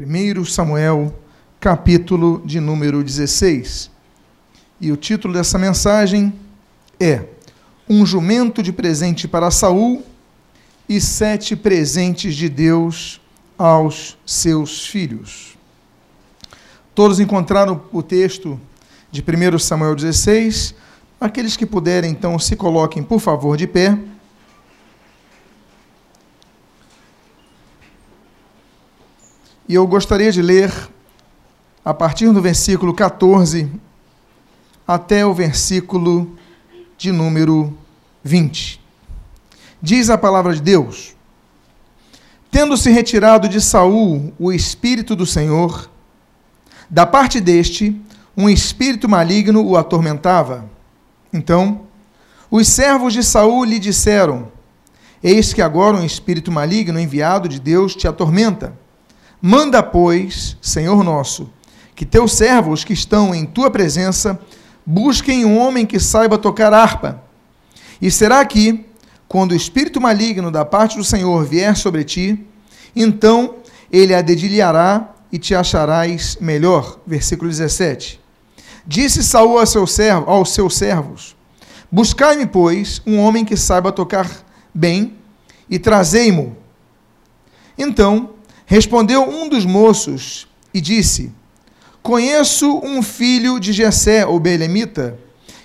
1 Samuel, capítulo de número 16. E o título dessa mensagem é Um jumento de presente para Saul e sete presentes de Deus aos seus filhos. Todos encontraram o texto de 1 Samuel 16. Aqueles que puderem, então, se coloquem, por favor, de pé. E eu gostaria de ler a partir do versículo 14 até o versículo de número 20. Diz a palavra de Deus: Tendo-se retirado de Saul o espírito do Senhor, da parte deste, um espírito maligno o atormentava. Então, os servos de Saul lhe disseram: Eis que agora um espírito maligno enviado de Deus te atormenta. Manda, pois, Senhor nosso, que teus servos que estão em tua presença busquem um homem que saiba tocar harpa. E será que, quando o espírito maligno da parte do Senhor vier sobre ti, então ele a dedilhará e te acharás melhor. Versículo 17. Disse Saul aos seus servos, aos seus servos Buscai-me, pois, um homem que saiba tocar bem, e trazei-mo. Então Respondeu um dos moços e disse: Conheço um filho de Jessé, o belemita,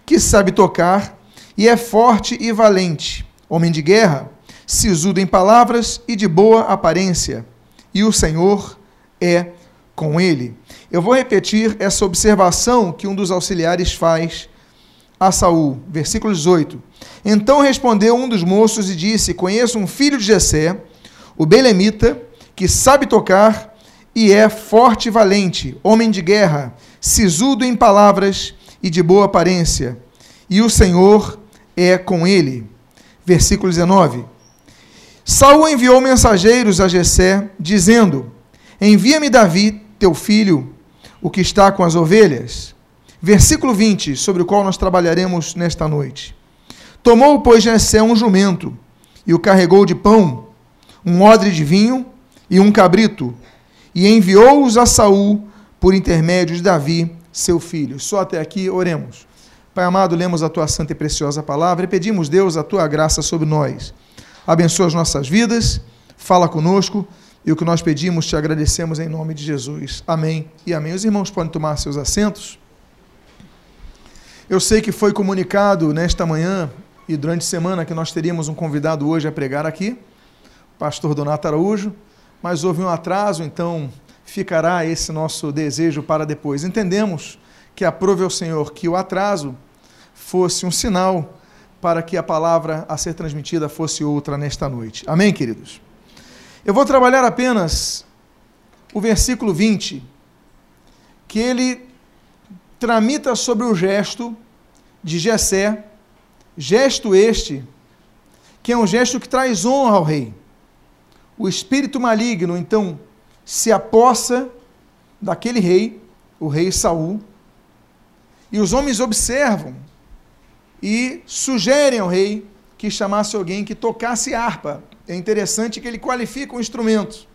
que sabe tocar e é forte e valente, homem de guerra, sisudo em palavras e de boa aparência, e o Senhor é com ele. Eu vou repetir essa observação que um dos auxiliares faz a Saul, versículo 18. Então respondeu um dos moços e disse: Conheço um filho de Jessé, o belemita, que sabe tocar e é forte e valente, homem de guerra, sisudo em palavras e de boa aparência. E o Senhor é com ele. Versículo 19. Saul enviou mensageiros a Jessé, dizendo: Envia-me Davi, teu filho, o que está com as ovelhas. Versículo 20, sobre o qual nós trabalharemos nesta noite. Tomou, pois, Jessé um jumento e o carregou de pão, um odre de vinho e um cabrito, e enviou-os a Saul por intermédio de Davi, seu filho. Só até aqui oremos. Pai amado, lemos a tua santa e preciosa palavra e pedimos, Deus, a tua graça sobre nós. Abençoa as nossas vidas, fala conosco e o que nós pedimos te agradecemos em nome de Jesus. Amém e amém. Os irmãos podem tomar seus assentos. Eu sei que foi comunicado nesta manhã e durante a semana que nós teríamos um convidado hoje a pregar aqui, pastor Donato Araújo mas houve um atraso, então ficará esse nosso desejo para depois. Entendemos que aprove ao Senhor que o atraso fosse um sinal para que a palavra a ser transmitida fosse outra nesta noite. Amém, queridos? Eu vou trabalhar apenas o versículo 20, que ele tramita sobre o gesto de Jessé, gesto este que é um gesto que traz honra ao rei o espírito maligno então se apossa daquele rei, o rei Saul, e os homens observam e sugerem ao rei que chamasse alguém que tocasse harpa. É interessante que ele qualifica o instrumento.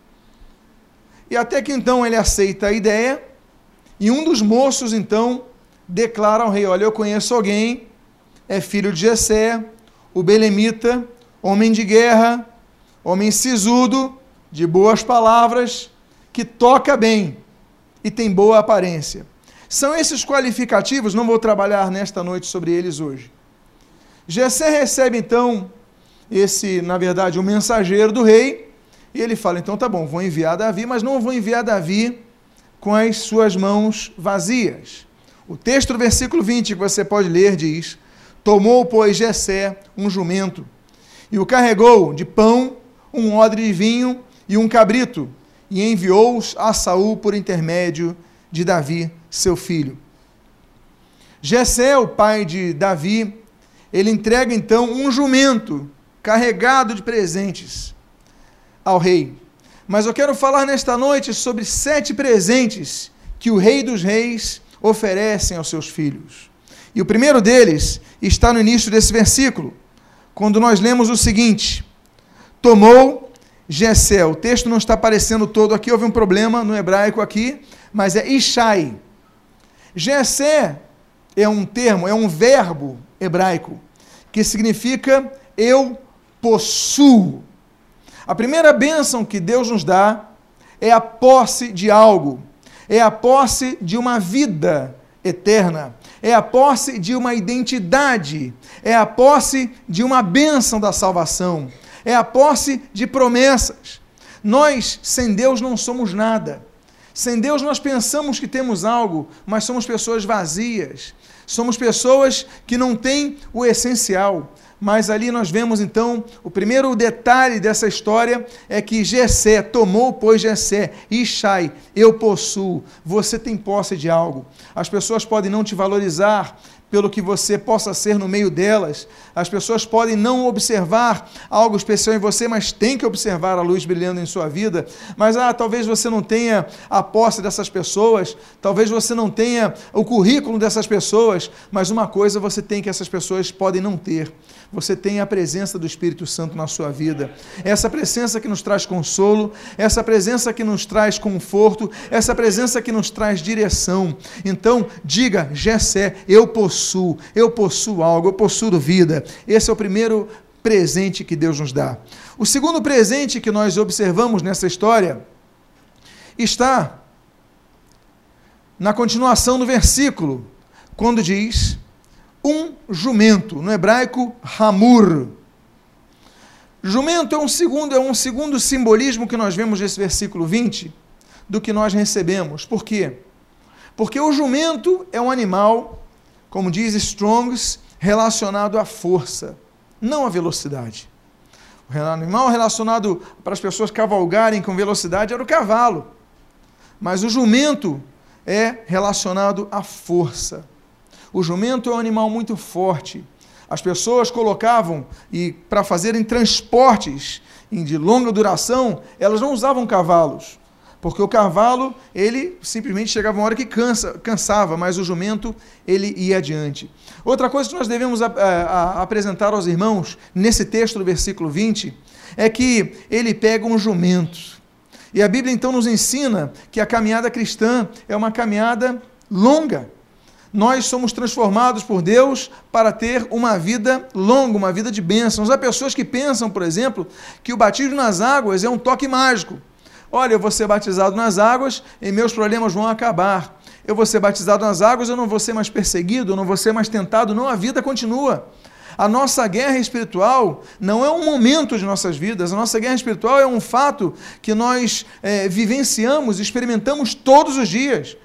E até que então ele aceita a ideia, e um dos moços então declara ao rei: Olha, eu conheço alguém, é filho de Jessé, o belemita, homem de guerra, homem sisudo, de boas palavras, que toca bem e tem boa aparência. São esses qualificativos, não vou trabalhar nesta noite sobre eles hoje. Jessé recebe então esse, na verdade, o um mensageiro do rei, e ele fala: então tá bom, vou enviar Davi, mas não vou enviar Davi com as suas mãos vazias. O texto do versículo 20 que você pode ler diz: Tomou, pois, Jessé um jumento e o carregou de pão um odre de vinho e um cabrito, e enviou-os a Saul por intermédio de Davi, seu filho. Jessé, o pai de Davi, ele entrega então um jumento carregado de presentes ao rei. Mas eu quero falar nesta noite sobre sete presentes que o rei dos reis oferecem aos seus filhos. E o primeiro deles está no início desse versículo, quando nós lemos o seguinte: tomou Gessé. O texto não está aparecendo todo aqui, houve um problema no hebraico aqui, mas é Ishai. Gessé é um termo, é um verbo hebraico que significa eu possuo. A primeira bênção que Deus nos dá é a posse de algo, é a posse de uma vida eterna, é a posse de uma identidade, é a posse de uma bênção da salvação, é a posse de promessas. Nós, sem Deus, não somos nada. Sem Deus, nós pensamos que temos algo, mas somos pessoas vazias. Somos pessoas que não têm o essencial. Mas ali nós vemos então, o primeiro detalhe dessa história é que Jessé tomou, pois Jessé, Ishai, eu possuo, você tem posse de algo. As pessoas podem não te valorizar, pelo que você possa ser no meio delas. As pessoas podem não observar algo especial em você, mas tem que observar a luz brilhando em sua vida. Mas ah, talvez você não tenha a posse dessas pessoas, talvez você não tenha o currículo dessas pessoas, mas uma coisa você tem que essas pessoas podem não ter. Você tem a presença do Espírito Santo na sua vida. Essa presença que nos traz consolo, essa presença que nos traz conforto, essa presença que nos traz direção. Então, diga, Jessé, eu possuo eu possuo algo, eu possuo vida. Esse é o primeiro presente que Deus nos dá. O segundo presente que nós observamos nessa história está na continuação do versículo, quando diz um jumento, no hebraico hamur. Jumento é um segundo, é um segundo simbolismo que nós vemos nesse versículo 20 do que nós recebemos. Por quê? Porque o jumento é um animal como diz Strongs, relacionado à força, não à velocidade. O animal relacionado para as pessoas cavalgarem com velocidade era o cavalo. Mas o jumento é relacionado à força. O jumento é um animal muito forte. As pessoas colocavam, e para fazerem transportes de longa duração, elas não usavam cavalos. Porque o cavalo, ele simplesmente chegava uma hora que cansa, cansava, mas o jumento, ele ia adiante. Outra coisa que nós devemos a, a, a apresentar aos irmãos, nesse texto do versículo 20, é que ele pega um jumento. E a Bíblia então nos ensina que a caminhada cristã é uma caminhada longa. Nós somos transformados por Deus para ter uma vida longa, uma vida de bênçãos. Há pessoas que pensam, por exemplo, que o batismo nas águas é um toque mágico. Olha, eu vou ser batizado nas águas e meus problemas vão acabar. Eu vou ser batizado nas águas, eu não vou ser mais perseguido, eu não vou ser mais tentado. Não, a vida continua. A nossa guerra espiritual não é um momento de nossas vidas, a nossa guerra espiritual é um fato que nós é, vivenciamos, experimentamos todos os dias.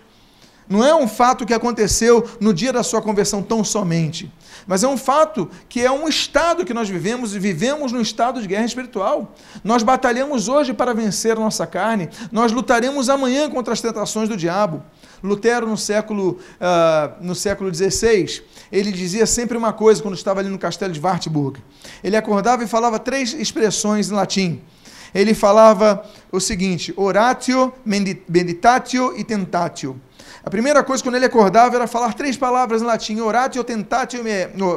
Não é um fato que aconteceu no dia da sua conversão tão somente. Mas é um fato que é um estado que nós vivemos e vivemos no estado de guerra espiritual. Nós batalhamos hoje para vencer a nossa carne, nós lutaremos amanhã contra as tentações do diabo. Lutero, no século, uh, no século XVI, ele dizia sempre uma coisa quando estava ali no castelo de Wartburg. Ele acordava e falava três expressões em latim. Ele falava o seguinte: oratio, meditatio e tentatio. A primeira coisa quando ele acordava era falar três palavras em latim, oratio, tentatio,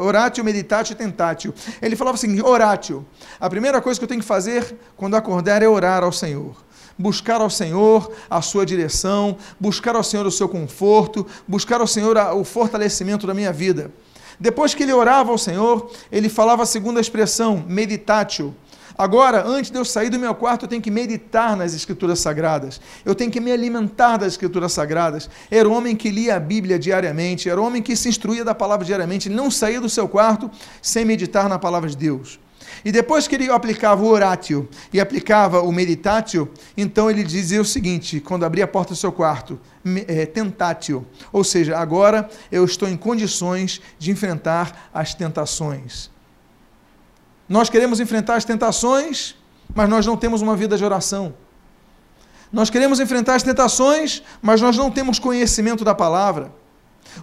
oratio, meditatio, tentatio. Ele falava assim, oratio. A primeira coisa que eu tenho que fazer quando acordar é orar ao Senhor. Buscar ao Senhor a sua direção, buscar ao Senhor o seu conforto, buscar ao Senhor o fortalecimento da minha vida. Depois que ele orava ao Senhor, ele falava a segunda expressão, meditatio Agora, antes de eu sair do meu quarto, eu tenho que meditar nas Escrituras Sagradas. Eu tenho que me alimentar das Escrituras Sagradas. Era um homem que lia a Bíblia diariamente, era um homem que se instruía da palavra diariamente. Ele não saía do seu quarto sem meditar na palavra de Deus. E depois que ele aplicava o oratio e aplicava o meditatio, então ele dizia o seguinte, quando abria a porta do seu quarto, é, tentatio, ou seja, agora eu estou em condições de enfrentar as tentações. Nós queremos enfrentar as tentações, mas nós não temos uma vida de oração. Nós queremos enfrentar as tentações, mas nós não temos conhecimento da palavra.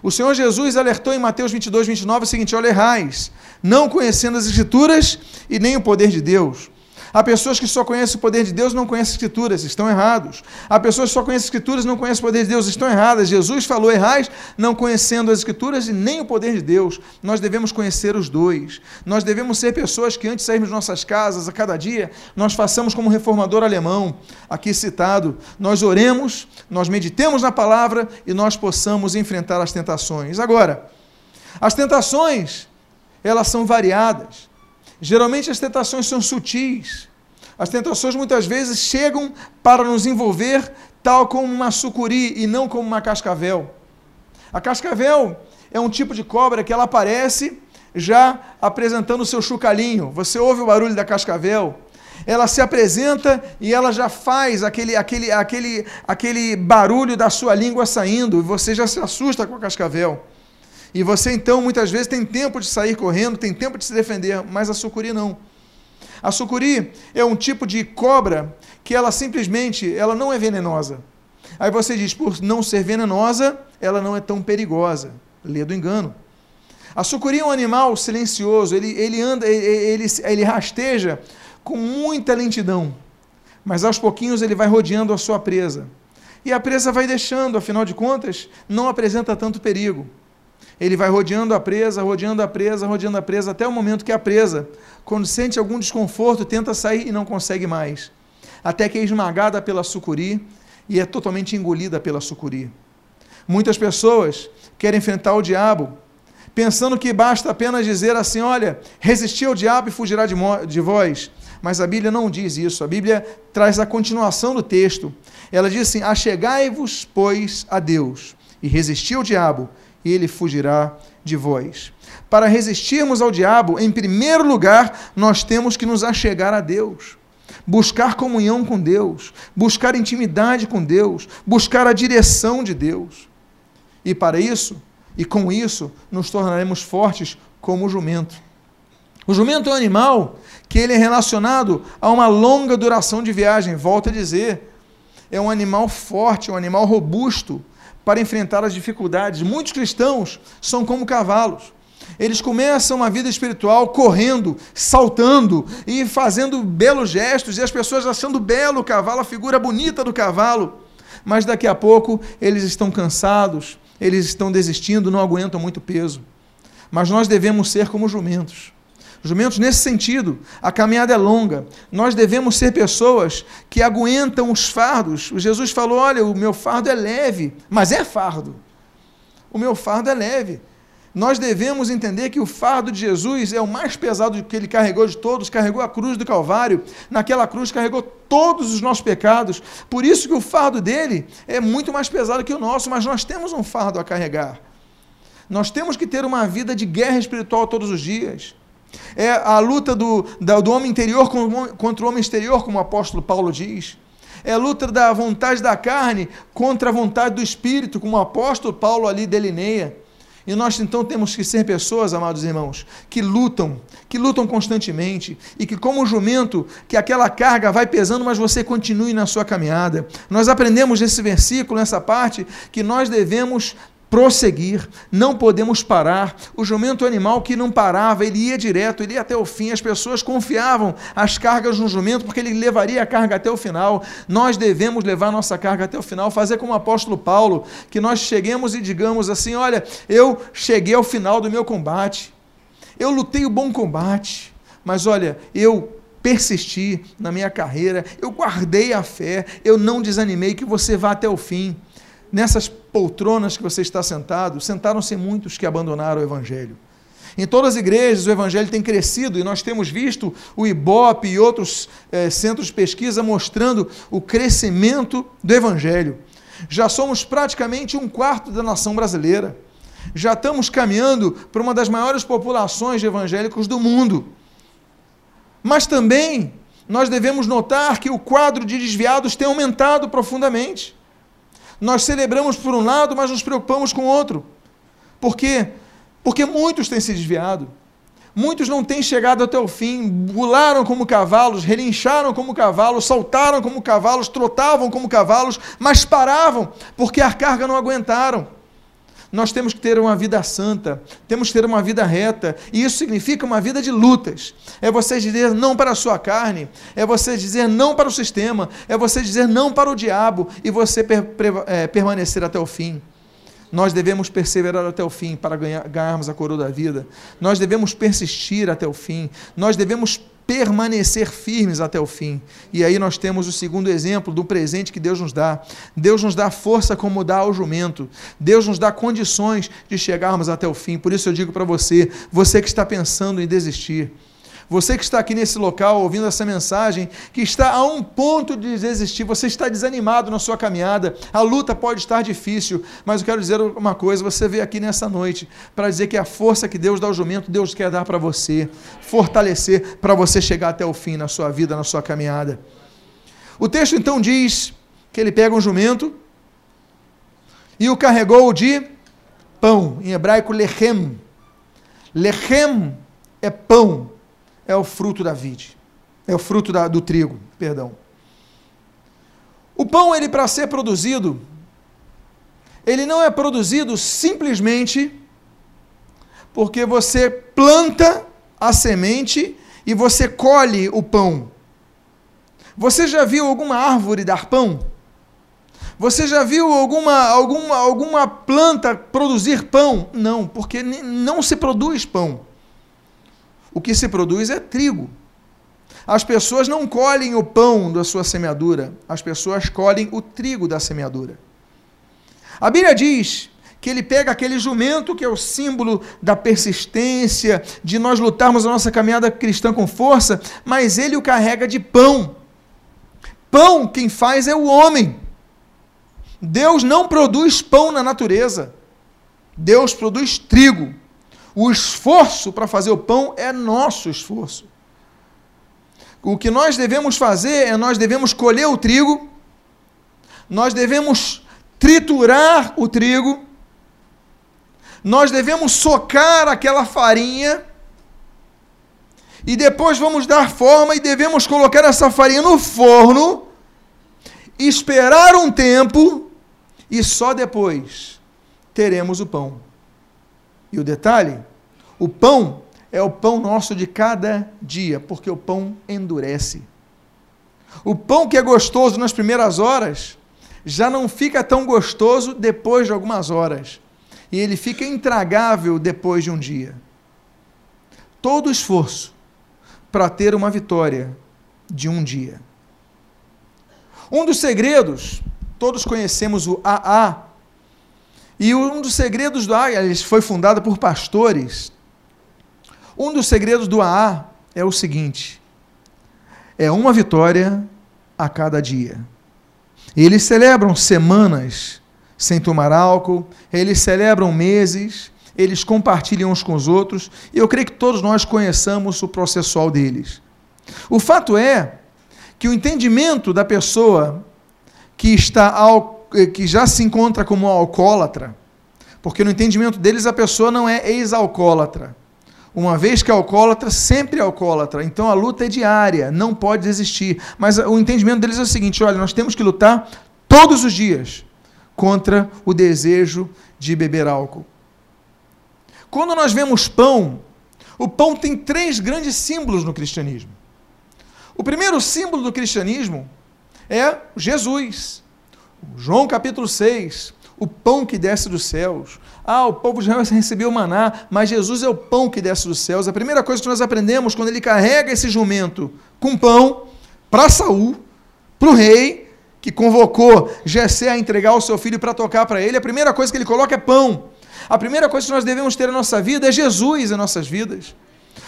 O Senhor Jesus alertou em Mateus 22, 29 o seguinte: Olha, errais, não conhecendo as Escrituras e nem o poder de Deus. Há pessoas que só conhecem o poder de Deus não conhecem as Escrituras, estão errados. Há pessoas que só conhecem as Escrituras não conhecem o poder de Deus, estão erradas. Jesus falou: errais não conhecendo as Escrituras e nem o poder de Deus. Nós devemos conhecer os dois. Nós devemos ser pessoas que, antes de sairmos de nossas casas, a cada dia, nós façamos como um reformador alemão, aqui citado: nós oremos, nós meditemos na palavra e nós possamos enfrentar as tentações. Agora, as tentações, elas são variadas. Geralmente as tentações são sutis. As tentações muitas vezes chegam para nos envolver tal como uma sucuri e não como uma cascavel. A cascavel é um tipo de cobra que ela aparece já apresentando o seu chucalinho. Você ouve o barulho da cascavel, ela se apresenta e ela já faz aquele, aquele, aquele, aquele barulho da sua língua saindo, e você já se assusta com a cascavel. E você então muitas vezes tem tempo de sair correndo, tem tempo de se defender, mas a sucuri não. A sucuri é um tipo de cobra que ela simplesmente, ela não é venenosa. Aí você diz, por não ser venenosa, ela não é tão perigosa. Lê do engano. A sucuri é um animal silencioso, ele, ele anda, ele, ele, ele rasteja com muita lentidão, mas aos pouquinhos ele vai rodeando a sua presa. E a presa vai deixando, afinal de contas, não apresenta tanto perigo. Ele vai rodeando a presa, rodeando a presa, rodeando a presa, até o momento que a presa, quando sente algum desconforto, tenta sair e não consegue mais. Até que é esmagada pela sucuri e é totalmente engolida pela sucuri. Muitas pessoas querem enfrentar o diabo, pensando que basta apenas dizer assim: olha, resistir ao diabo e fugirá de, de vós. Mas a Bíblia não diz isso. A Bíblia traz a continuação do texto. Ela diz assim: Achegai-vos, pois, a Deus, e resisti ao diabo, ele fugirá de vós. Para resistirmos ao diabo, em primeiro lugar, nós temos que nos achegar a Deus. Buscar comunhão com Deus, buscar intimidade com Deus, buscar a direção de Deus. E para isso, e com isso, nos tornaremos fortes como o jumento. O jumento é um animal que ele é relacionado a uma longa duração de viagem, volto a dizer. É um animal forte, um animal robusto, para enfrentar as dificuldades. Muitos cristãos são como cavalos. Eles começam uma vida espiritual correndo, saltando e fazendo belos gestos, e as pessoas achando belo o cavalo, a figura bonita do cavalo. Mas daqui a pouco eles estão cansados, eles estão desistindo, não aguentam muito peso. Mas nós devemos ser como jumentos. Jumentos nesse sentido, a caminhada é longa. Nós devemos ser pessoas que aguentam os fardos. O Jesus falou: "Olha, o meu fardo é leve", mas é fardo. O meu fardo é leve. Nós devemos entender que o fardo de Jesus é o mais pesado que ele carregou de todos, carregou a cruz do Calvário. Naquela cruz carregou todos os nossos pecados. Por isso que o fardo dele é muito mais pesado que o nosso, mas nós temos um fardo a carregar. Nós temos que ter uma vida de guerra espiritual todos os dias. É a luta do, do homem interior contra o homem exterior, como o apóstolo Paulo diz. É a luta da vontade da carne contra a vontade do espírito, como o apóstolo Paulo ali delineia. E nós então temos que ser pessoas, amados irmãos, que lutam, que lutam constantemente e que, como o jumento, que aquela carga vai pesando, mas você continue na sua caminhada. Nós aprendemos nesse versículo, nessa parte, que nós devemos prosseguir, não podemos parar. O jumento animal que não parava, ele ia direto, ele ia até o fim. As pessoas confiavam as cargas no jumento porque ele levaria a carga até o final. Nós devemos levar nossa carga até o final, fazer como o apóstolo Paulo, que nós cheguemos e digamos assim: olha, eu cheguei ao final do meu combate, eu lutei o bom combate, mas olha, eu persisti na minha carreira, eu guardei a fé, eu não desanimei, que você vá até o fim nessas poltronas que você está sentado, sentaram-se muitos que abandonaram o Evangelho. Em todas as igrejas o Evangelho tem crescido e nós temos visto o IBOP e outros eh, centros de pesquisa mostrando o crescimento do Evangelho. Já somos praticamente um quarto da nação brasileira. Já estamos caminhando para uma das maiores populações de evangélicos do mundo. Mas também nós devemos notar que o quadro de desviados tem aumentado profundamente. Nós celebramos por um lado, mas nos preocupamos com o outro. Por quê? Porque muitos têm se desviado. Muitos não têm chegado até o fim, bularam como cavalos, relincharam como cavalos, saltaram como cavalos, trotavam como cavalos, mas paravam, porque a carga não aguentaram. Nós temos que ter uma vida santa, temos que ter uma vida reta, e isso significa uma vida de lutas. É você dizer não para a sua carne, é você dizer não para o sistema, é você dizer não para o diabo e você per, é, permanecer até o fim. Nós devemos perseverar até o fim para ganhar, ganharmos a coroa da vida. Nós devemos persistir até o fim. Nós devemos permanecer firmes até o fim. E aí nós temos o segundo exemplo do presente que Deus nos dá. Deus nos dá força como dá ao jumento. Deus nos dá condições de chegarmos até o fim. Por isso eu digo para você, você que está pensando em desistir, você que está aqui nesse local ouvindo essa mensagem, que está a um ponto de desistir, você está desanimado na sua caminhada, a luta pode estar difícil, mas eu quero dizer uma coisa: você veio aqui nessa noite para dizer que a força que Deus dá ao jumento, Deus quer dar para você, fortalecer para você chegar até o fim na sua vida, na sua caminhada. O texto então diz que ele pega um jumento e o carregou de pão, em hebraico lechem. Lechem é pão é o fruto da vide, é o fruto da, do trigo, perdão. O pão, ele para ser produzido, ele não é produzido simplesmente porque você planta a semente e você colhe o pão. Você já viu alguma árvore dar pão? Você já viu alguma, alguma, alguma planta produzir pão? Não, porque não se produz pão o que se produz é trigo. As pessoas não colhem o pão da sua semeadura, as pessoas colhem o trigo da semeadura. A Bíblia diz que ele pega aquele jumento que é o símbolo da persistência, de nós lutarmos a nossa caminhada cristã com força, mas ele o carrega de pão. Pão quem faz é o homem. Deus não produz pão na natureza. Deus produz trigo. O esforço para fazer o pão é nosso esforço. O que nós devemos fazer é nós devemos colher o trigo, nós devemos triturar o trigo, nós devemos socar aquela farinha e depois vamos dar forma e devemos colocar essa farinha no forno, esperar um tempo e só depois teremos o pão. E o detalhe: o pão é o pão nosso de cada dia, porque o pão endurece. O pão que é gostoso nas primeiras horas já não fica tão gostoso depois de algumas horas. E ele fica intragável depois de um dia. Todo esforço para ter uma vitória de um dia. Um dos segredos, todos conhecemos o AA, e um dos segredos do AA, foi fundado por pastores. Um dos segredos do AA é o seguinte: é uma vitória a cada dia. Eles celebram semanas sem tomar álcool, eles celebram meses, eles compartilham uns com os outros, e eu creio que todos nós conheçamos o processual deles. O fato é que o entendimento da pessoa que está ao que já se encontra como alcoólatra, porque no entendimento deles a pessoa não é ex-alcoólatra. Uma vez que é alcoólatra, sempre é alcoólatra. Então a luta é diária, não pode desistir. Mas o entendimento deles é o seguinte: olha, nós temos que lutar todos os dias contra o desejo de beber álcool. Quando nós vemos pão, o pão tem três grandes símbolos no cristianismo. O primeiro símbolo do cristianismo é Jesus. João capítulo 6, o pão que desce dos céus. Ah, o povo já recebeu maná, mas Jesus é o pão que desce dos céus. A primeira coisa que nós aprendemos quando ele carrega esse jumento com pão para Saul, para o rei, que convocou Jessé a entregar o seu filho para tocar para ele, a primeira coisa que ele coloca é pão. A primeira coisa que nós devemos ter na nossa vida é Jesus em nossas vidas.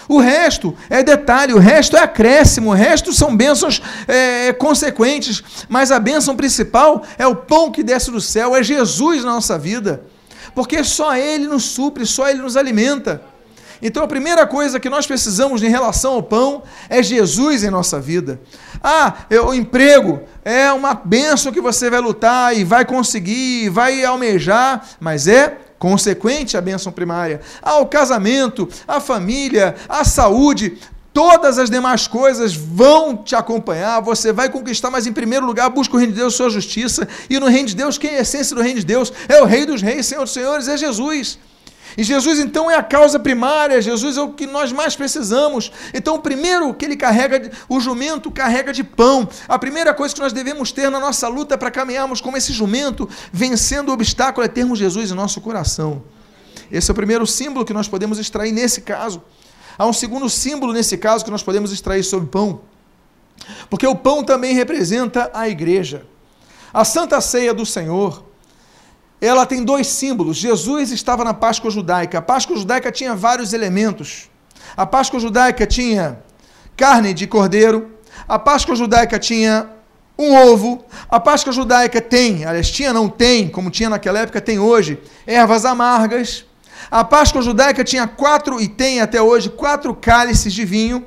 O resto é detalhe, o resto é acréscimo, o resto são bênçãos é, consequentes, mas a bênção principal é o pão que desce do céu, é Jesus na nossa vida, porque só Ele nos supre, só Ele nos alimenta. Então a primeira coisa que nós precisamos em relação ao pão é Jesus em nossa vida. Ah, o emprego é uma bênção que você vai lutar e vai conseguir, vai almejar, mas é consequente à bênção primária, ao casamento, à família, à saúde, todas as demais coisas vão te acompanhar, você vai conquistar, mas em primeiro lugar, busca o reino de Deus, sua justiça, e no reino de Deus, quem é a essência do reino de Deus? É o rei dos reis, Senhor dos senhores, é Jesus. E Jesus então é a causa primária, Jesus é o que nós mais precisamos. Então, primeiro que ele carrega, o jumento carrega de pão. A primeira coisa que nós devemos ter na nossa luta para caminharmos como esse jumento, vencendo o obstáculo, é termos Jesus em nosso coração. Esse é o primeiro símbolo que nós podemos extrair nesse caso. Há um segundo símbolo nesse caso que nós podemos extrair sobre pão. Porque o pão também representa a igreja. A Santa Ceia do Senhor, ela tem dois símbolos. Jesus estava na Páscoa judaica. A Páscoa judaica tinha vários elementos. A Páscoa judaica tinha carne de cordeiro. A Páscoa judaica tinha um ovo. A Páscoa judaica tem, aliás, tinha não tem, como tinha naquela época, tem hoje, ervas amargas. A Páscoa judaica tinha quatro, e tem até hoje, quatro cálices de vinho.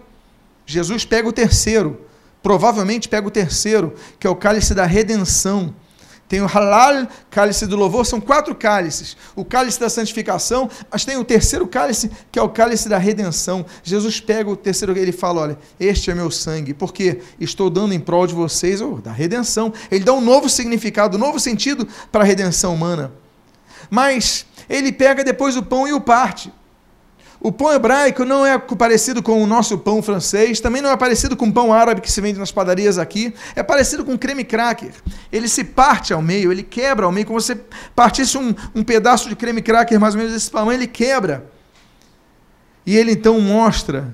Jesus pega o terceiro, provavelmente pega o terceiro, que é o cálice da redenção. Tem o halal, cálice do louvor, são quatro cálices. O cálice da santificação, mas tem o terceiro cálice, que é o cálice da redenção. Jesus pega o terceiro, ele fala: Olha, este é meu sangue, porque estou dando em prol de vocês, oh, da redenção. Ele dá um novo significado, um novo sentido para a redenção humana. Mas ele pega depois o pão e o parte. O pão hebraico não é parecido com o nosso pão francês, também não é parecido com o pão árabe que se vende nas padarias aqui, é parecido com creme cracker. Ele se parte ao meio, ele quebra ao meio, como se você partisse um, um pedaço de creme cracker mais ou menos desse tamanho, ele quebra. E ele então mostra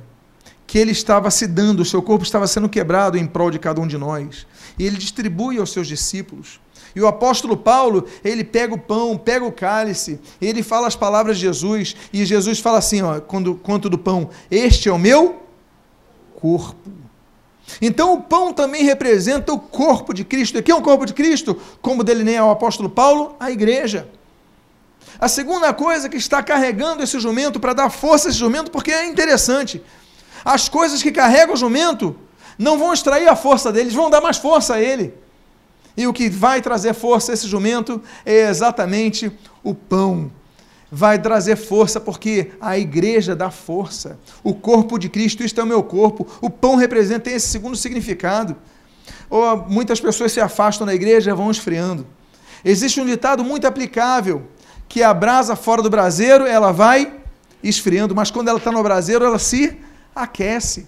que ele estava se dando, o seu corpo estava sendo quebrado em prol de cada um de nós. E ele distribui aos seus discípulos. E o apóstolo Paulo, ele pega o pão, pega o cálice, ele fala as palavras de Jesus, e Jesus fala assim, ó, quando quanto do pão, este é o meu corpo. Então o pão também representa o corpo de Cristo. E que é o corpo de Cristo? Como delineia o apóstolo Paulo? A igreja. A segunda coisa que está carregando esse jumento para dar força a esse jumento, porque é interessante. As coisas que carregam o jumento não vão extrair a força dele, vão dar mais força a ele. E o que vai trazer força a esse jumento é exatamente o pão. Vai trazer força porque a igreja dá força. O corpo de Cristo, isto é o meu corpo. O pão representa esse segundo significado. Ou muitas pessoas se afastam da igreja e vão esfriando. Existe um ditado muito aplicável que a brasa fora do braseiro ela vai esfriando, mas quando ela está no braseiro ela se aquece.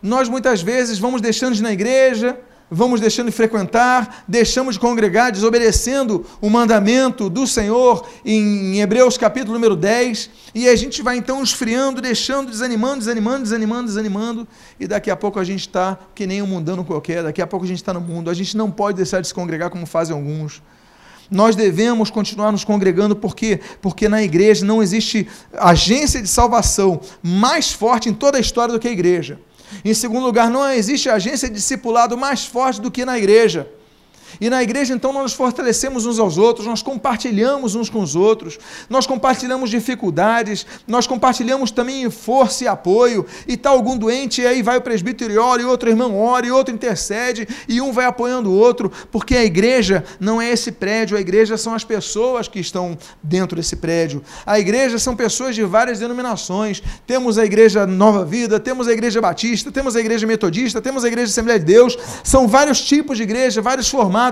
Nós muitas vezes vamos deixando de ir na igreja, vamos deixando de frequentar, deixamos de congregar, desobedecendo o mandamento do Senhor em Hebreus capítulo número 10, e a gente vai então esfriando, deixando, desanimando, desanimando, desanimando, desanimando, e daqui a pouco a gente está que nem um mundano qualquer, daqui a pouco a gente está no mundo, a gente não pode deixar de se congregar como fazem alguns. Nós devemos continuar nos congregando porque porque na igreja não existe agência de salvação mais forte em toda a história do que a igreja. Em segundo lugar, não existe agência de discipulado mais forte do que na igreja. E na igreja, então, nós nos fortalecemos uns aos outros, nós compartilhamos uns com os outros, nós compartilhamos dificuldades, nós compartilhamos também força e apoio. E está algum doente, e aí vai o presbítero e ora, e outro irmão ora, e outro intercede, e um vai apoiando o outro, porque a igreja não é esse prédio, a igreja são as pessoas que estão dentro desse prédio. A igreja são pessoas de várias denominações. Temos a igreja Nova Vida, temos a igreja Batista, temos a igreja Metodista, temos a igreja Assembleia de Deus. São vários tipos de igreja, vários formatos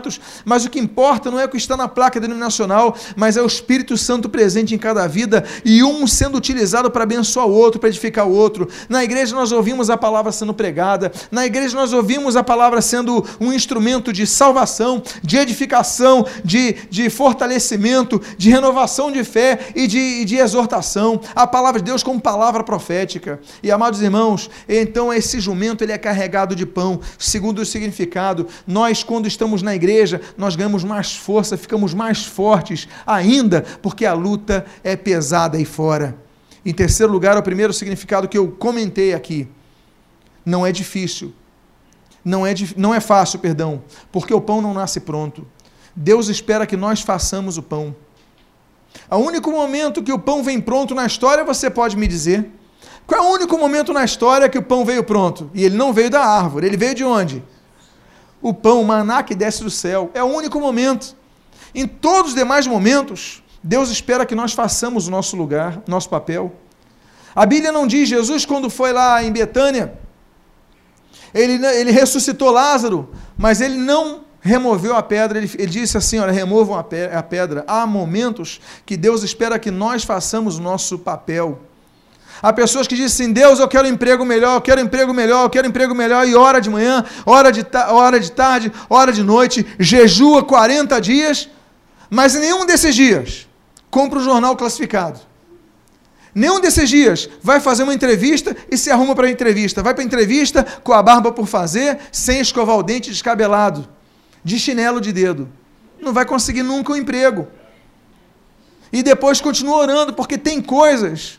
mas o que importa não é o que está na placa denominacional, mas é o Espírito Santo presente em cada vida e um sendo utilizado para abençoar o outro, para edificar o outro. Na igreja nós ouvimos a palavra sendo pregada, na igreja nós ouvimos a palavra sendo um instrumento de salvação, de edificação, de, de fortalecimento, de renovação de fé e de, de exortação. A palavra de Deus como palavra profética. E amados irmãos, então esse jumento ele é carregado de pão, segundo o significado. Nós, quando estamos na igreja, nós ganhamos mais força, ficamos mais fortes ainda, porque a luta é pesada aí fora. Em terceiro lugar, o primeiro significado que eu comentei aqui. Não é difícil. Não é, não é fácil, perdão, porque o pão não nasce pronto. Deus espera que nós façamos o pão. O único momento que o pão vem pronto na história, você pode me dizer? Qual é o único momento na história que o pão veio pronto? E ele não veio da árvore, ele veio de onde? O pão, o maná que desce do céu. É o único momento. Em todos os demais momentos, Deus espera que nós façamos o nosso lugar, nosso papel. A Bíblia não diz, Jesus, quando foi lá em Betânia, ele, ele ressuscitou Lázaro, mas ele não removeu a pedra, ele, ele disse assim: olha, removam a pedra. Há momentos que Deus espera que nós façamos o nosso papel. Há pessoas que dizem assim: Deus, eu quero emprego melhor, eu quero emprego melhor, eu quero emprego melhor, e hora de manhã, hora de, hora de tarde, hora de noite, jejua 40 dias, mas em nenhum desses dias compra o um jornal classificado. Nenhum desses dias vai fazer uma entrevista e se arruma para a entrevista. Vai para a entrevista com a barba por fazer, sem escovar o dente, descabelado, de chinelo de dedo. Não vai conseguir nunca um emprego. E depois continua orando, porque tem coisas,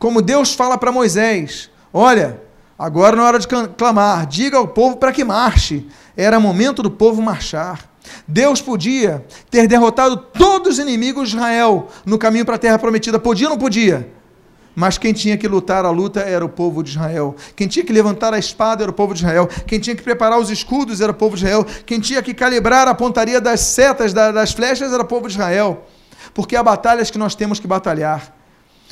como Deus fala para Moisés: olha, agora na hora de clamar, diga ao povo para que marche. Era momento do povo marchar. Deus podia ter derrotado todos os inimigos de Israel no caminho para a terra prometida. Podia ou não podia? Mas quem tinha que lutar a luta era o povo de Israel. Quem tinha que levantar a espada era o povo de Israel. Quem tinha que preparar os escudos era o povo de Israel. Quem tinha que calibrar a pontaria das setas, das flechas, era o povo de Israel. Porque há batalhas que nós temos que batalhar.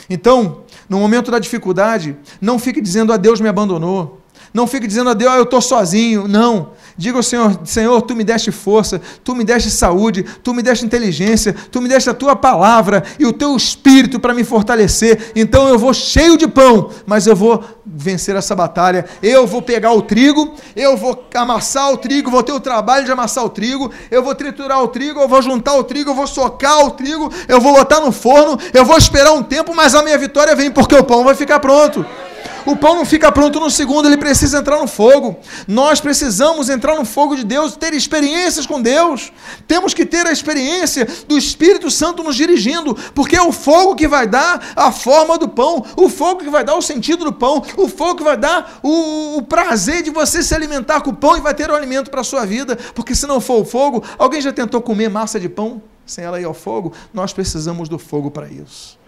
Então, no momento da dificuldade, não fique dizendo a Deus me abandonou. Não fique dizendo a Deus, ah, eu estou sozinho. Não. Diga ao Senhor, Senhor, tu me deste força, tu me deste saúde, tu me deste inteligência, tu me deste a tua palavra e o teu espírito para me fortalecer. Então eu vou cheio de pão, mas eu vou vencer essa batalha. Eu vou pegar o trigo, eu vou amassar o trigo, vou ter o trabalho de amassar o trigo, eu vou triturar o trigo, eu vou juntar o trigo, eu vou socar o trigo, eu vou botar no forno, eu vou esperar um tempo, mas a minha vitória vem porque o pão vai ficar pronto. O pão não fica pronto no segundo, ele precisa entrar no fogo. Nós precisamos entrar no fogo de Deus, ter experiências com Deus. Temos que ter a experiência do Espírito Santo nos dirigindo, porque é o fogo que vai dar a forma do pão, o fogo que vai dar o sentido do pão, o fogo que vai dar o, o prazer de você se alimentar com o pão e vai ter o alimento para a sua vida. Porque se não for o fogo, alguém já tentou comer massa de pão sem ela ir ao fogo? Nós precisamos do fogo para isso.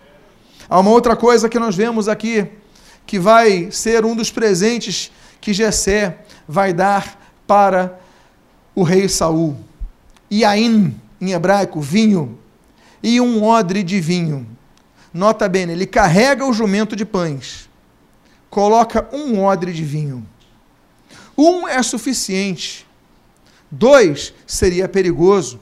Há uma outra coisa que nós vemos aqui que vai ser um dos presentes que Jessé vai dar para o rei Saul. Iain, em hebraico, vinho, e um odre de vinho. Nota bem, ele carrega o jumento de pães, coloca um odre de vinho. Um é suficiente, dois seria perigoso.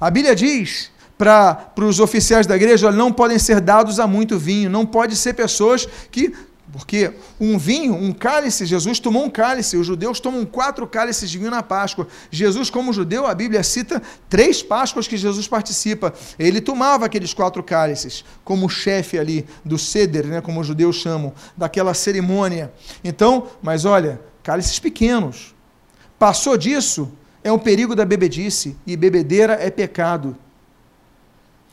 A Bíblia diz para os oficiais da igreja, olha, não podem ser dados a muito vinho, não pode ser pessoas que. Porque um vinho, um cálice, Jesus tomou um cálice, os judeus tomam quatro cálices de vinho na Páscoa. Jesus, como judeu, a Bíblia cita três Páscoas que Jesus participa. Ele tomava aqueles quatro cálices, como chefe ali do ceder, né, como os judeus chamam, daquela cerimônia. Então, mas olha, cálices pequenos. Passou disso, é um perigo da bebedice, e bebedeira é pecado.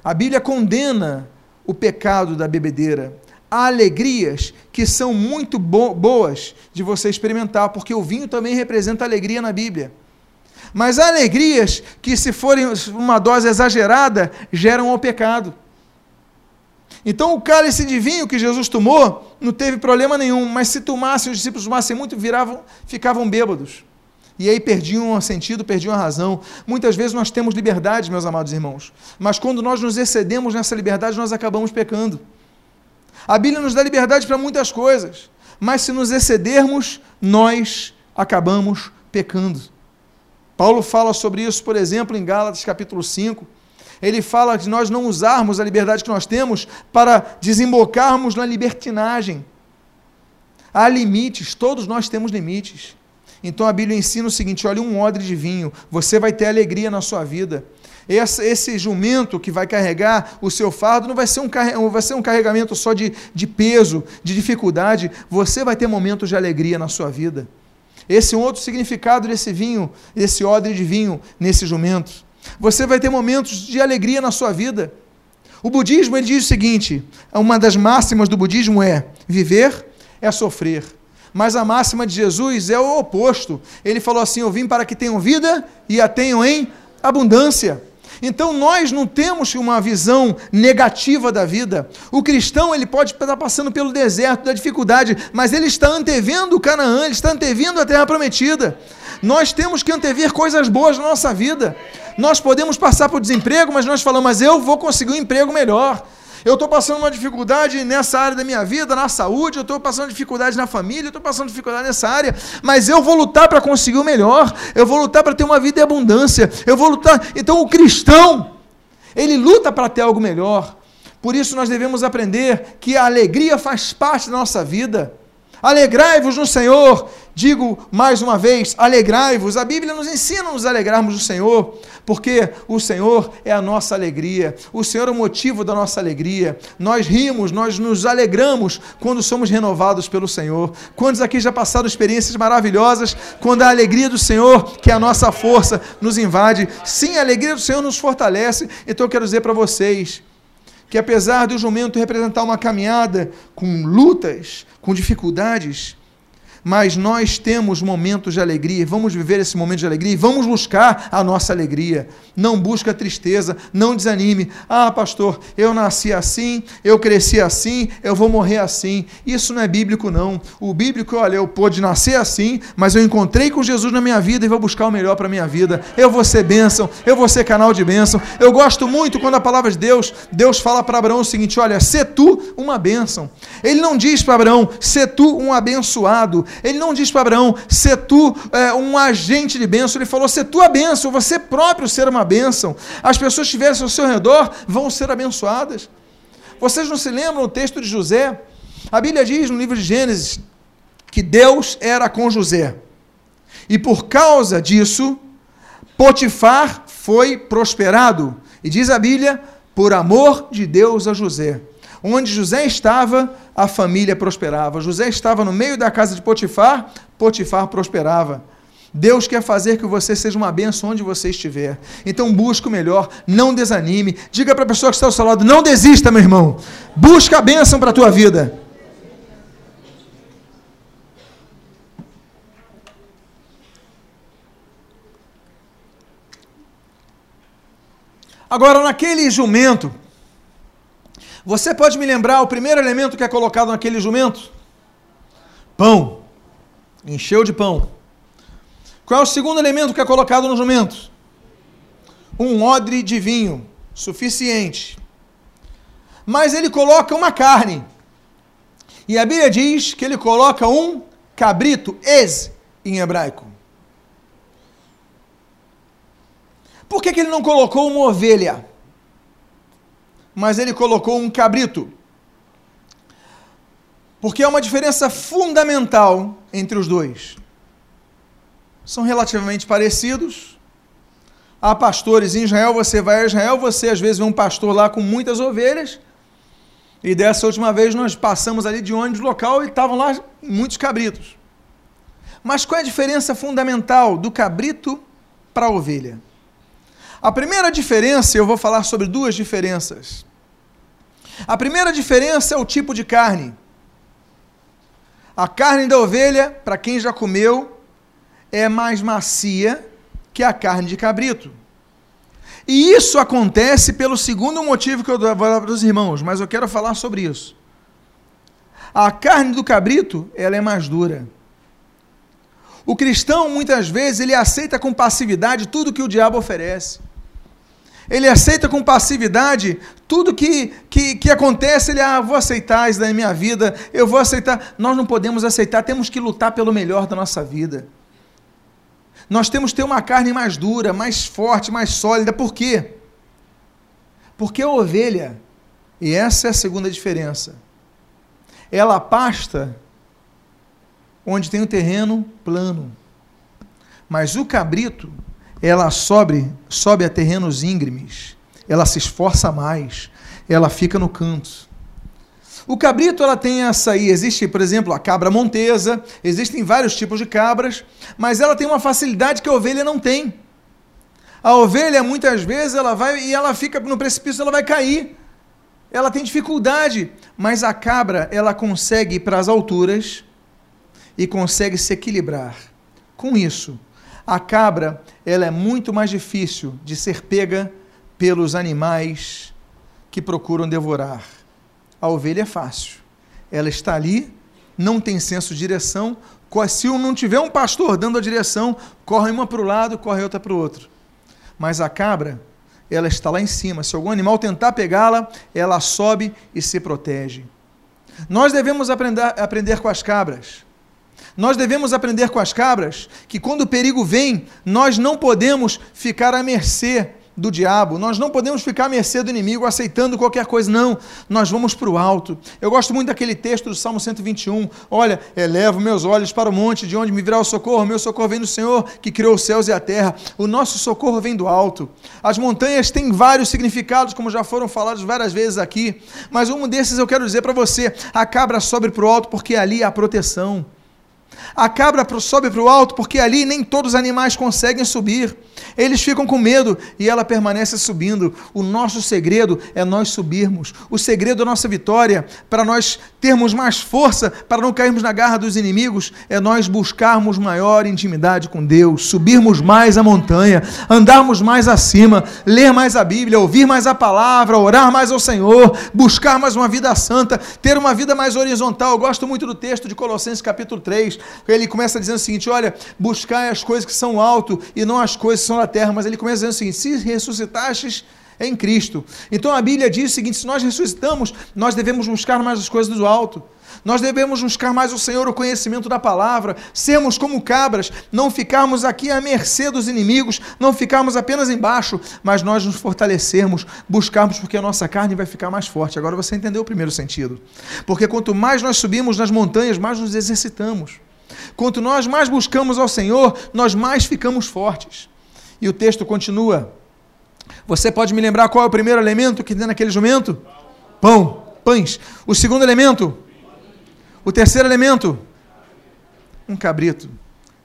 A Bíblia condena o pecado da bebedeira. Há alegrias que são muito bo boas de você experimentar, porque o vinho também representa alegria na Bíblia. Mas há alegrias que, se forem uma dose exagerada, geram ao pecado. Então, o cálice de vinho que Jesus tomou não teve problema nenhum, mas se tomassem, os discípulos tomassem muito, viravam, ficavam bêbados. E aí perdiam o sentido, perdiam a razão. Muitas vezes nós temos liberdade, meus amados irmãos, mas quando nós nos excedemos nessa liberdade, nós acabamos pecando. A Bíblia nos dá liberdade para muitas coisas, mas se nos excedermos, nós acabamos pecando. Paulo fala sobre isso, por exemplo, em Gálatas capítulo 5. Ele fala de nós não usarmos a liberdade que nós temos para desembocarmos na libertinagem. Há limites, todos nós temos limites. Então a Bíblia ensina o seguinte: olha, um odre de vinho, você vai ter alegria na sua vida. Esse, esse jumento que vai carregar o seu fardo não vai ser um, vai ser um carregamento só de, de peso, de dificuldade, você vai ter momentos de alegria na sua vida. Esse é um outro significado desse vinho, desse odre de vinho nesse jumento. Você vai ter momentos de alegria na sua vida. O budismo ele diz o seguinte: uma das máximas do budismo é: viver é sofrer. Mas a máxima de Jesus é o oposto. Ele falou assim: Eu vim para que tenham vida e a tenham em abundância. Então nós não temos uma visão negativa da vida. O cristão ele pode estar passando pelo deserto da dificuldade, mas ele está antevendo o Canaã, ele está antevendo a terra prometida. Nós temos que antever coisas boas na nossa vida. Nós podemos passar por desemprego, mas nós falamos, mas eu vou conseguir um emprego melhor. Eu estou passando uma dificuldade nessa área da minha vida, na saúde, eu estou passando dificuldade na família, eu estou passando dificuldade nessa área, mas eu vou lutar para conseguir o melhor, eu vou lutar para ter uma vida em abundância, eu vou lutar. Então o cristão, ele luta para ter algo melhor. Por isso nós devemos aprender que a alegria faz parte da nossa vida. Alegrai-vos no Senhor. Digo mais uma vez, alegrai-vos. A Bíblia nos ensina a nos alegrarmos no Senhor, porque o Senhor é a nossa alegria. O Senhor é o motivo da nossa alegria. Nós rimos, nós nos alegramos quando somos renovados pelo Senhor. Quantos aqui já passaram experiências maravilhosas quando a alegria do Senhor, que é a nossa força, nos invade? Sim, a alegria do Senhor nos fortalece. Então eu quero dizer para vocês, que apesar do jumento representar uma caminhada com lutas, com dificuldades, mas nós temos momentos de alegria, vamos viver esse momento de alegria e vamos buscar a nossa alegria. Não busque a tristeza, não desanime. Ah, pastor, eu nasci assim, eu cresci assim, eu vou morrer assim. Isso não é bíblico, não. O bíblico, olha, eu pude nascer assim, mas eu encontrei com Jesus na minha vida e vou buscar o melhor para a minha vida. Eu vou ser bênção, eu vou ser canal de bênção. Eu gosto muito quando a palavra de Deus, Deus fala para Abraão o seguinte: olha, se tu uma bênção. Ele não diz para Abraão, se tu um abençoado. Ele não diz para Abraão, ser tu é, um agente de bênção, ele falou, ser tu a bênção, você próprio ser uma bênção. As pessoas que estiverem ao seu redor vão ser abençoadas. Vocês não se lembram o texto de José? A Bíblia diz no livro de Gênesis que Deus era com José. E por causa disso, Potifar foi prosperado. E diz a Bíblia, por amor de Deus a José. Onde José estava, a família prosperava. José estava no meio da casa de Potifar, Potifar prosperava. Deus quer fazer que você seja uma benção onde você estiver. Então busque o melhor, não desanime. Diga para a pessoa que está ao seu lado, não desista, meu irmão. Busca a bênção para a tua vida. Agora, naquele jumento, você pode me lembrar o primeiro elemento que é colocado naquele jumento? Pão. Encheu de pão. Qual é o segundo elemento que é colocado no jumento? Um odre de vinho, suficiente. Mas ele coloca uma carne. E a Bíblia diz que ele coloca um cabrito, ex, em hebraico. Por que, que ele não colocou uma ovelha? Mas ele colocou um cabrito. Porque há uma diferença fundamental entre os dois. São relativamente parecidos. Há pastores em Israel, você vai a Israel, você às vezes vê um pastor lá com muitas ovelhas. E dessa última vez nós passamos ali de ônibus local e estavam lá muitos cabritos. Mas qual é a diferença fundamental do cabrito para a ovelha? A primeira diferença, eu vou falar sobre duas diferenças. A primeira diferença é o tipo de carne. A carne da ovelha, para quem já comeu, é mais macia que a carne de cabrito. E isso acontece pelo segundo motivo que eu vou falar para os irmãos, mas eu quero falar sobre isso. A carne do cabrito, ela é mais dura. O cristão, muitas vezes, ele aceita com passividade tudo que o diabo oferece. Ele aceita com passividade tudo que, que, que acontece, ele, ah, vou aceitar isso da minha vida, eu vou aceitar. Nós não podemos aceitar, temos que lutar pelo melhor da nossa vida. Nós temos que ter uma carne mais dura, mais forte, mais sólida. Por quê? Porque a ovelha, e essa é a segunda diferença, ela pasta onde tem o terreno plano. Mas o cabrito, ela sobe, sobe a terrenos íngremes, ela se esforça mais, ela fica no canto. O cabrito ela tem essa aí, existe, por exemplo, a cabra montesa, existem vários tipos de cabras, mas ela tem uma facilidade que a ovelha não tem. A ovelha muitas vezes ela vai e ela fica no precipício, ela vai cair. Ela tem dificuldade, mas a cabra ela consegue ir para as alturas e consegue se equilibrar. Com isso, a cabra, ela é muito mais difícil de ser pega pelos animais que procuram devorar. A ovelha é fácil. Ela está ali, não tem senso de direção. Se não tiver um pastor dando a direção, corre uma para o lado, corre outra para o outro. Mas a cabra, ela está lá em cima. Se algum animal tentar pegá-la, ela sobe e se protege. Nós devemos aprender, aprender com as cabras. Nós devemos aprender com as cabras que quando o perigo vem, nós não podemos ficar à mercê do diabo. Nós não podemos ficar à mercê do inimigo aceitando qualquer coisa, não. Nós vamos para o alto. Eu gosto muito daquele texto do Salmo 121. Olha, elevo meus olhos para o monte, de onde me virá o socorro. Meu socorro vem do Senhor, que criou os céus e a terra. O nosso socorro vem do alto. As montanhas têm vários significados, como já foram falados várias vezes aqui. Mas um desses eu quero dizer para você: a cabra sobe para o alto porque ali há proteção. A cabra sobe para o alto porque ali nem todos os animais conseguem subir. Eles ficam com medo e ela permanece subindo. O nosso segredo é nós subirmos. O segredo da nossa vitória, para nós termos mais força, para não cairmos na garra dos inimigos, é nós buscarmos maior intimidade com Deus, subirmos mais a montanha, andarmos mais acima, ler mais a Bíblia, ouvir mais a palavra, orar mais ao Senhor, buscar mais uma vida santa, ter uma vida mais horizontal. Eu gosto muito do texto de Colossenses capítulo 3 ele começa dizendo o seguinte: olha, buscai as coisas que são alto e não as coisas que são na terra. Mas ele começa dizendo o seguinte: se ressuscitastes em Cristo. Então a Bíblia diz o seguinte: se nós ressuscitamos, nós devemos buscar mais as coisas do alto. Nós devemos buscar mais o Senhor, o conhecimento da palavra, sermos como cabras, não ficarmos aqui à mercê dos inimigos, não ficarmos apenas embaixo, mas nós nos fortalecermos, buscarmos, porque a nossa carne vai ficar mais forte. Agora você entendeu o primeiro sentido. Porque quanto mais nós subimos nas montanhas, mais nos exercitamos. Quanto nós mais buscamos ao Senhor, nós mais ficamos fortes. E o texto continua. Você pode me lembrar qual é o primeiro elemento que tem naquele jumento? Pão, pães. O segundo elemento? O terceiro elemento? Um cabrito.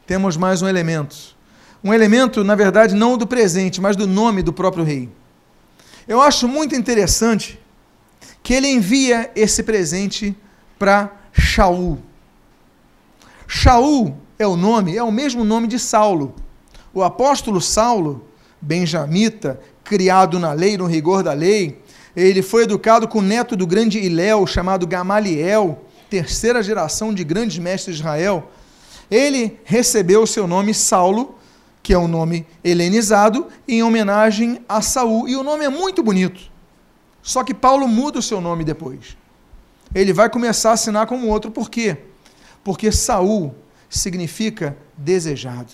Temos mais um elemento. Um elemento, na verdade, não do presente, mas do nome do próprio rei. Eu acho muito interessante que ele envia esse presente para Shaul. Shaul é o nome, é o mesmo nome de Saulo. O apóstolo Saulo, benjamita, criado na lei, no rigor da lei, ele foi educado com o neto do grande Iléu, chamado Gamaliel, terceira geração de grandes mestres de Israel. Ele recebeu o seu nome Saulo, que é um nome helenizado, em homenagem a Saul, e o nome é muito bonito. Só que Paulo muda o seu nome depois. Ele vai começar a assinar como outro, por quê? porque Saul significa desejado.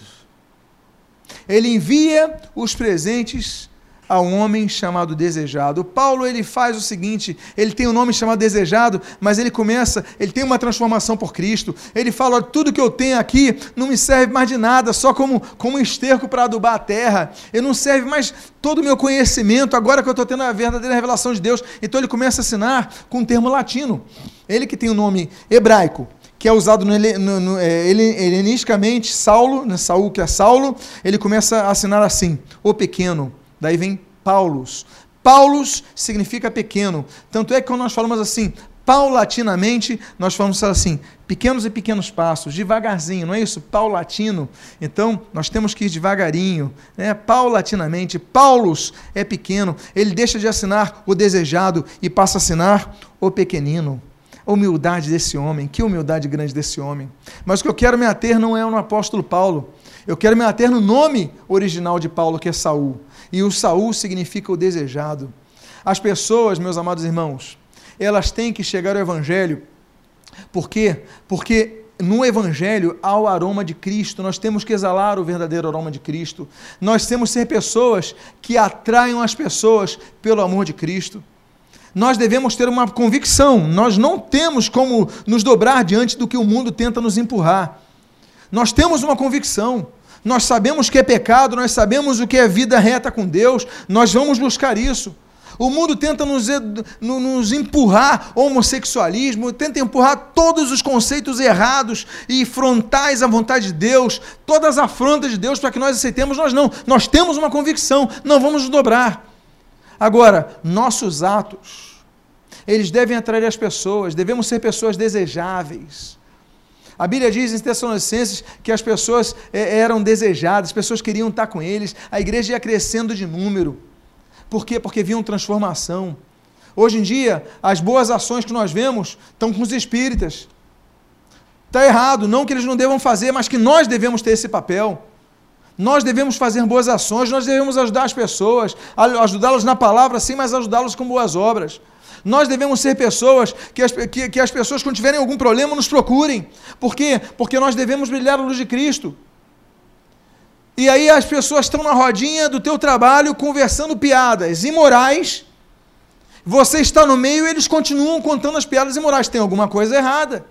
Ele envia os presentes a um homem chamado desejado. Paulo ele faz o seguinte, ele tem um nome chamado desejado, mas ele começa, ele tem uma transformação por Cristo. Ele fala, tudo que eu tenho aqui não me serve mais de nada, só como como esterco para adubar a terra. Eu não serve mais todo o meu conhecimento agora que eu estou tendo a verdadeira revelação de Deus. Então ele começa a assinar com um termo latino. Ele que tem o um nome hebraico, que é usado no, no, no, é, helenisticamente, Saulo, né, Saul, que é Saulo, ele começa a assinar assim, o pequeno. Daí vem Paulus. Paulus significa pequeno. Tanto é que quando nós falamos assim, paulatinamente, nós falamos assim, pequenos e pequenos passos, devagarzinho, não é isso? Paulatino. Então, nós temos que ir devagarinho, né? paulatinamente. Paulus é pequeno, ele deixa de assinar o desejado e passa a assinar o pequenino. A humildade desse homem, que humildade grande desse homem. Mas o que eu quero me ater não é no apóstolo Paulo. Eu quero me ater no nome original de Paulo, que é Saul. E o Saul significa o desejado. As pessoas, meus amados irmãos, elas têm que chegar ao evangelho. Por quê? Porque no Evangelho há o aroma de Cristo, nós temos que exalar o verdadeiro aroma de Cristo. Nós temos que ser pessoas que atraiam as pessoas pelo amor de Cristo nós devemos ter uma convicção. Nós não temos como nos dobrar diante do que o mundo tenta nos empurrar. Nós temos uma convicção. Nós sabemos que é pecado, nós sabemos o que é vida reta com Deus, nós vamos buscar isso. O mundo tenta nos, nos empurrar homossexualismo, tenta empurrar todos os conceitos errados e frontais à vontade de Deus, todas as afrontas de Deus para que nós aceitemos. Nós não, nós temos uma convicção, não vamos nos dobrar. Agora, nossos atos, eles devem atrair as pessoas, devemos ser pessoas desejáveis. A Bíblia diz em Tessalonicenses que as pessoas é, eram desejadas, as pessoas queriam estar com eles, a igreja ia crescendo de número. Por quê? Porque viam transformação. Hoje em dia, as boas ações que nós vemos estão com os espíritas. Está errado, não que eles não devam fazer, mas que nós devemos ter esse papel. Nós devemos fazer boas ações, nós devemos ajudar as pessoas, ajudá-las na palavra, sim, mas ajudá-los com boas obras. Nós devemos ser pessoas que as, que, que as pessoas, quando tiverem algum problema, nos procurem. Por quê? Porque nós devemos brilhar a luz de Cristo. E aí as pessoas estão na rodinha do teu trabalho conversando piadas imorais. Você está no meio e eles continuam contando as piadas imorais. Tem alguma coisa errada.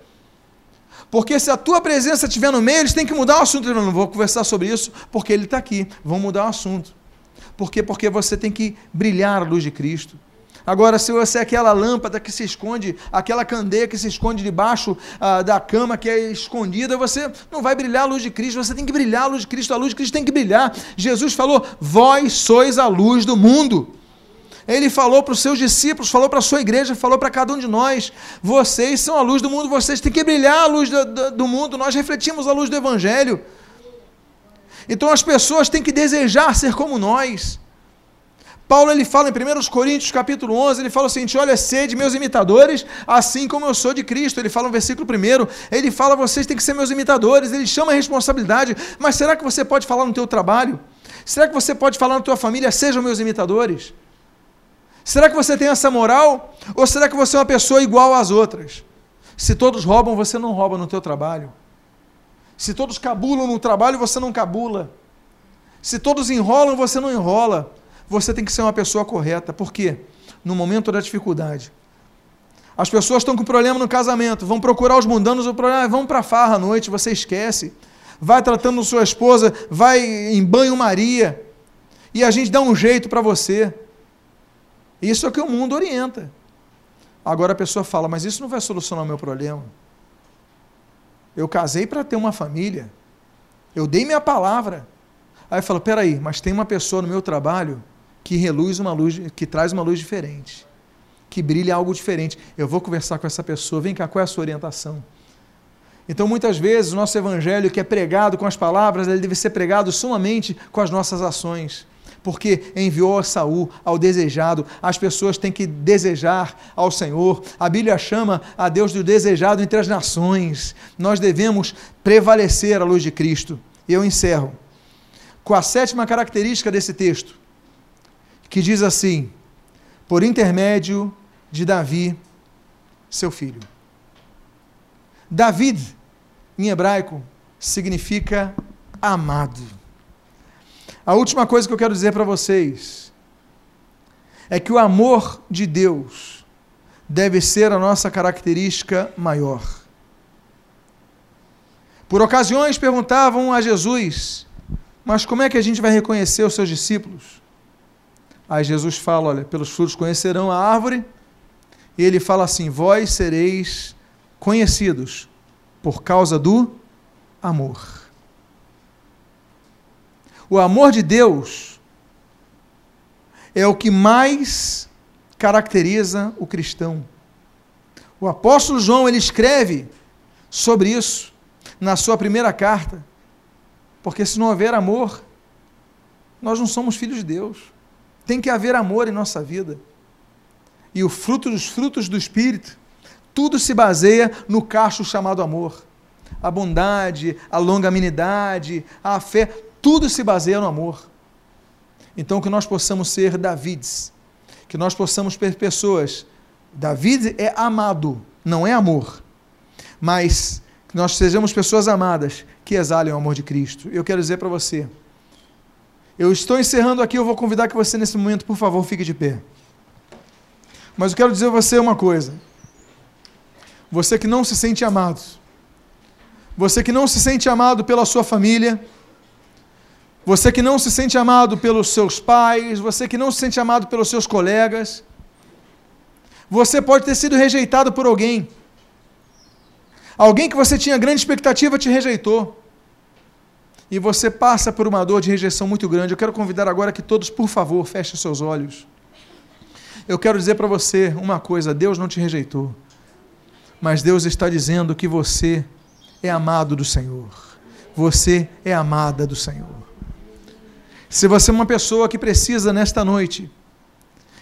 Porque se a tua presença estiver no meio, eles têm que mudar o assunto. Eu não vou conversar sobre isso porque ele está aqui. Vão mudar o assunto. Por quê? Porque você tem que brilhar a luz de Cristo. Agora, se você é aquela lâmpada que se esconde, aquela candeia que se esconde debaixo ah, da cama que é escondida, você não vai brilhar a luz de Cristo, você tem que brilhar a luz de Cristo, a luz de Cristo tem que brilhar. Jesus falou: Vós sois a luz do mundo. Ele falou para os seus discípulos, falou para a sua igreja, falou para cada um de nós: vocês são a luz do mundo, vocês têm que brilhar a luz do, do, do mundo, nós refletimos a luz do Evangelho. Então as pessoas têm que desejar ser como nós. Paulo ele fala em 1 Coríntios capítulo 11, ele fala o seguinte, olha, sede meus imitadores, assim como eu sou de Cristo. Ele fala no versículo 1, ele fala, vocês têm que ser meus imitadores, ele chama a responsabilidade, mas será que você pode falar no teu trabalho? Será que você pode falar na tua família, sejam meus imitadores? Será que você tem essa moral? Ou será que você é uma pessoa igual às outras? Se todos roubam, você não rouba no teu trabalho. Se todos cabulam no trabalho, você não cabula. Se todos enrolam, você não enrola você tem que ser uma pessoa correta. Por quê? No momento da dificuldade. As pessoas estão com problema no casamento, vão procurar os mundanos, o problema é vão para farra à noite, você esquece. Vai tratando sua esposa, vai em banho-maria, e a gente dá um jeito para você. Isso é o que o mundo orienta. Agora a pessoa fala, mas isso não vai solucionar o meu problema. Eu casei para ter uma família. Eu dei minha palavra. Aí fala, peraí, mas tem uma pessoa no meu trabalho que reluz uma luz, que traz uma luz diferente, que brilha algo diferente. Eu vou conversar com essa pessoa, vem cá, qual é a sua orientação? Então, muitas vezes, o nosso evangelho que é pregado com as palavras, ele deve ser pregado sumamente com as nossas ações. Porque enviou a Saul ao desejado, as pessoas têm que desejar ao Senhor. A Bíblia chama a Deus do desejado entre as nações. Nós devemos prevalecer à luz de Cristo. Eu encerro com a sétima característica desse texto que diz assim: por intermédio de Davi, seu filho. David, em hebraico, significa amado. A última coisa que eu quero dizer para vocês é que o amor de Deus deve ser a nossa característica maior. Por ocasiões perguntavam a Jesus: Mas como é que a gente vai reconhecer os seus discípulos? Aí Jesus fala: olha, pelos frutos conhecerão a árvore. E ele fala assim: vós sereis conhecidos por causa do amor. O amor de Deus é o que mais caracteriza o cristão. O apóstolo João ele escreve sobre isso na sua primeira carta, porque se não houver amor, nós não somos filhos de Deus. Tem que haver amor em nossa vida. E o fruto dos frutos do Espírito, tudo se baseia no cacho chamado amor. A bondade, a longanimidade, a fé, tudo se baseia no amor. Então, que nós possamos ser Davids, que nós possamos ser pessoas. David é amado, não é amor. Mas que nós sejamos pessoas amadas que exalem o amor de Cristo. Eu quero dizer para você, eu estou encerrando aqui, eu vou convidar que você, nesse momento, por favor, fique de pé. Mas eu quero dizer a você uma coisa. Você que não se sente amado, você que não se sente amado pela sua família, você que não se sente amado pelos seus pais, você que não se sente amado pelos seus colegas, você pode ter sido rejeitado por alguém. Alguém que você tinha grande expectativa te rejeitou e você passa por uma dor de rejeição muito grande, eu quero convidar agora que todos, por favor, fechem seus olhos. Eu quero dizer para você uma coisa: Deus não te rejeitou, mas Deus está dizendo que você é amado do Senhor. Você é amada do Senhor. Se você é uma pessoa que precisa nesta noite,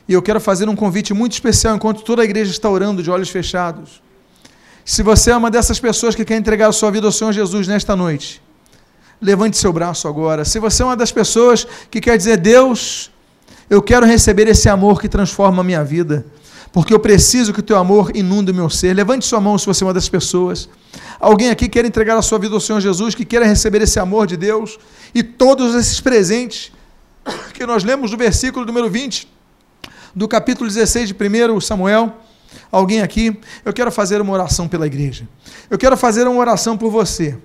e eu quero fazer um convite muito especial enquanto toda a igreja está orando de olhos fechados. Se você é uma dessas pessoas que quer entregar a sua vida ao Senhor Jesus nesta noite, levante seu braço agora. Se você é uma das pessoas que quer dizer, Deus, eu quero receber esse amor que transforma a minha vida, porque eu preciso que o teu amor inunde o meu ser. Levante sua mão se você é uma das pessoas. Alguém aqui quer entregar a sua vida ao Senhor Jesus, que queira receber esse amor de Deus e todos esses presentes que nós lemos no versículo número 20 do capítulo 16 de 1 Samuel. Alguém aqui, eu quero fazer uma oração pela igreja. Eu quero fazer uma oração por você.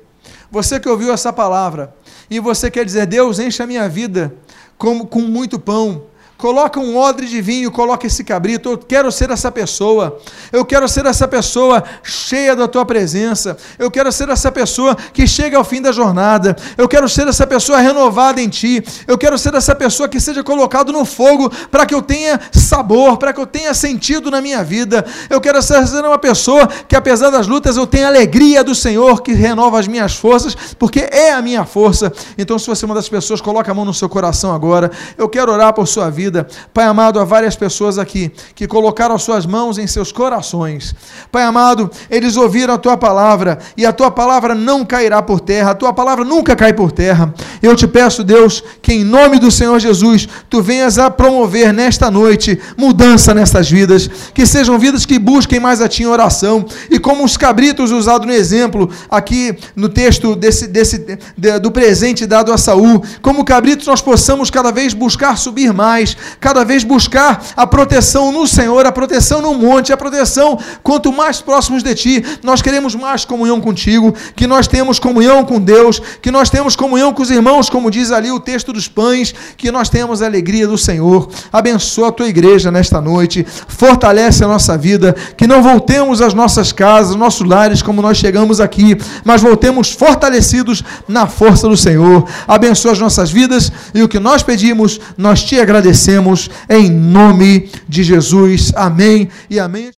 Você que ouviu essa palavra e você quer dizer, Deus, enche a minha vida como, com muito pão, Coloca um odre de vinho, coloca esse cabrito. Eu quero ser essa pessoa. Eu quero ser essa pessoa cheia da tua presença. Eu quero ser essa pessoa que chega ao fim da jornada. Eu quero ser essa pessoa renovada em ti. Eu quero ser essa pessoa que seja colocado no fogo para que eu tenha sabor, para que eu tenha sentido na minha vida. Eu quero ser uma pessoa que, apesar das lutas, eu tenha alegria do Senhor que renova as minhas forças, porque é a minha força. Então, se você é uma das pessoas, coloca a mão no seu coração agora. Eu quero orar por sua vida vida. Pai amado, há várias pessoas aqui que colocaram suas mãos em seus corações. Pai amado, eles ouviram a tua palavra e a tua palavra não cairá por terra, a tua palavra nunca cai por terra. Eu te peço, Deus, que em nome do Senhor Jesus, tu venhas a promover nesta noite mudança nessas vidas, que sejam vidas que busquem mais a ti em oração e como os cabritos usados no exemplo aqui no texto desse, desse de, do presente dado a Saul, como cabritos nós possamos cada vez buscar subir mais, cada vez buscar a proteção no Senhor, a proteção no monte, a proteção quanto mais próximos de Ti. Nós queremos mais comunhão contigo, que nós temos comunhão com Deus, que nós temos comunhão com os irmãos, como diz ali o texto dos pães, que nós temos a alegria do Senhor. Abençoa a tua igreja nesta noite, fortalece a nossa vida, que não voltemos às nossas casas, nossos lares como nós chegamos aqui, mas voltemos fortalecidos na força do Senhor. Abençoa as nossas vidas e o que nós pedimos, nós te agradecemos agradecemos em nome de Jesus. Amém e amém.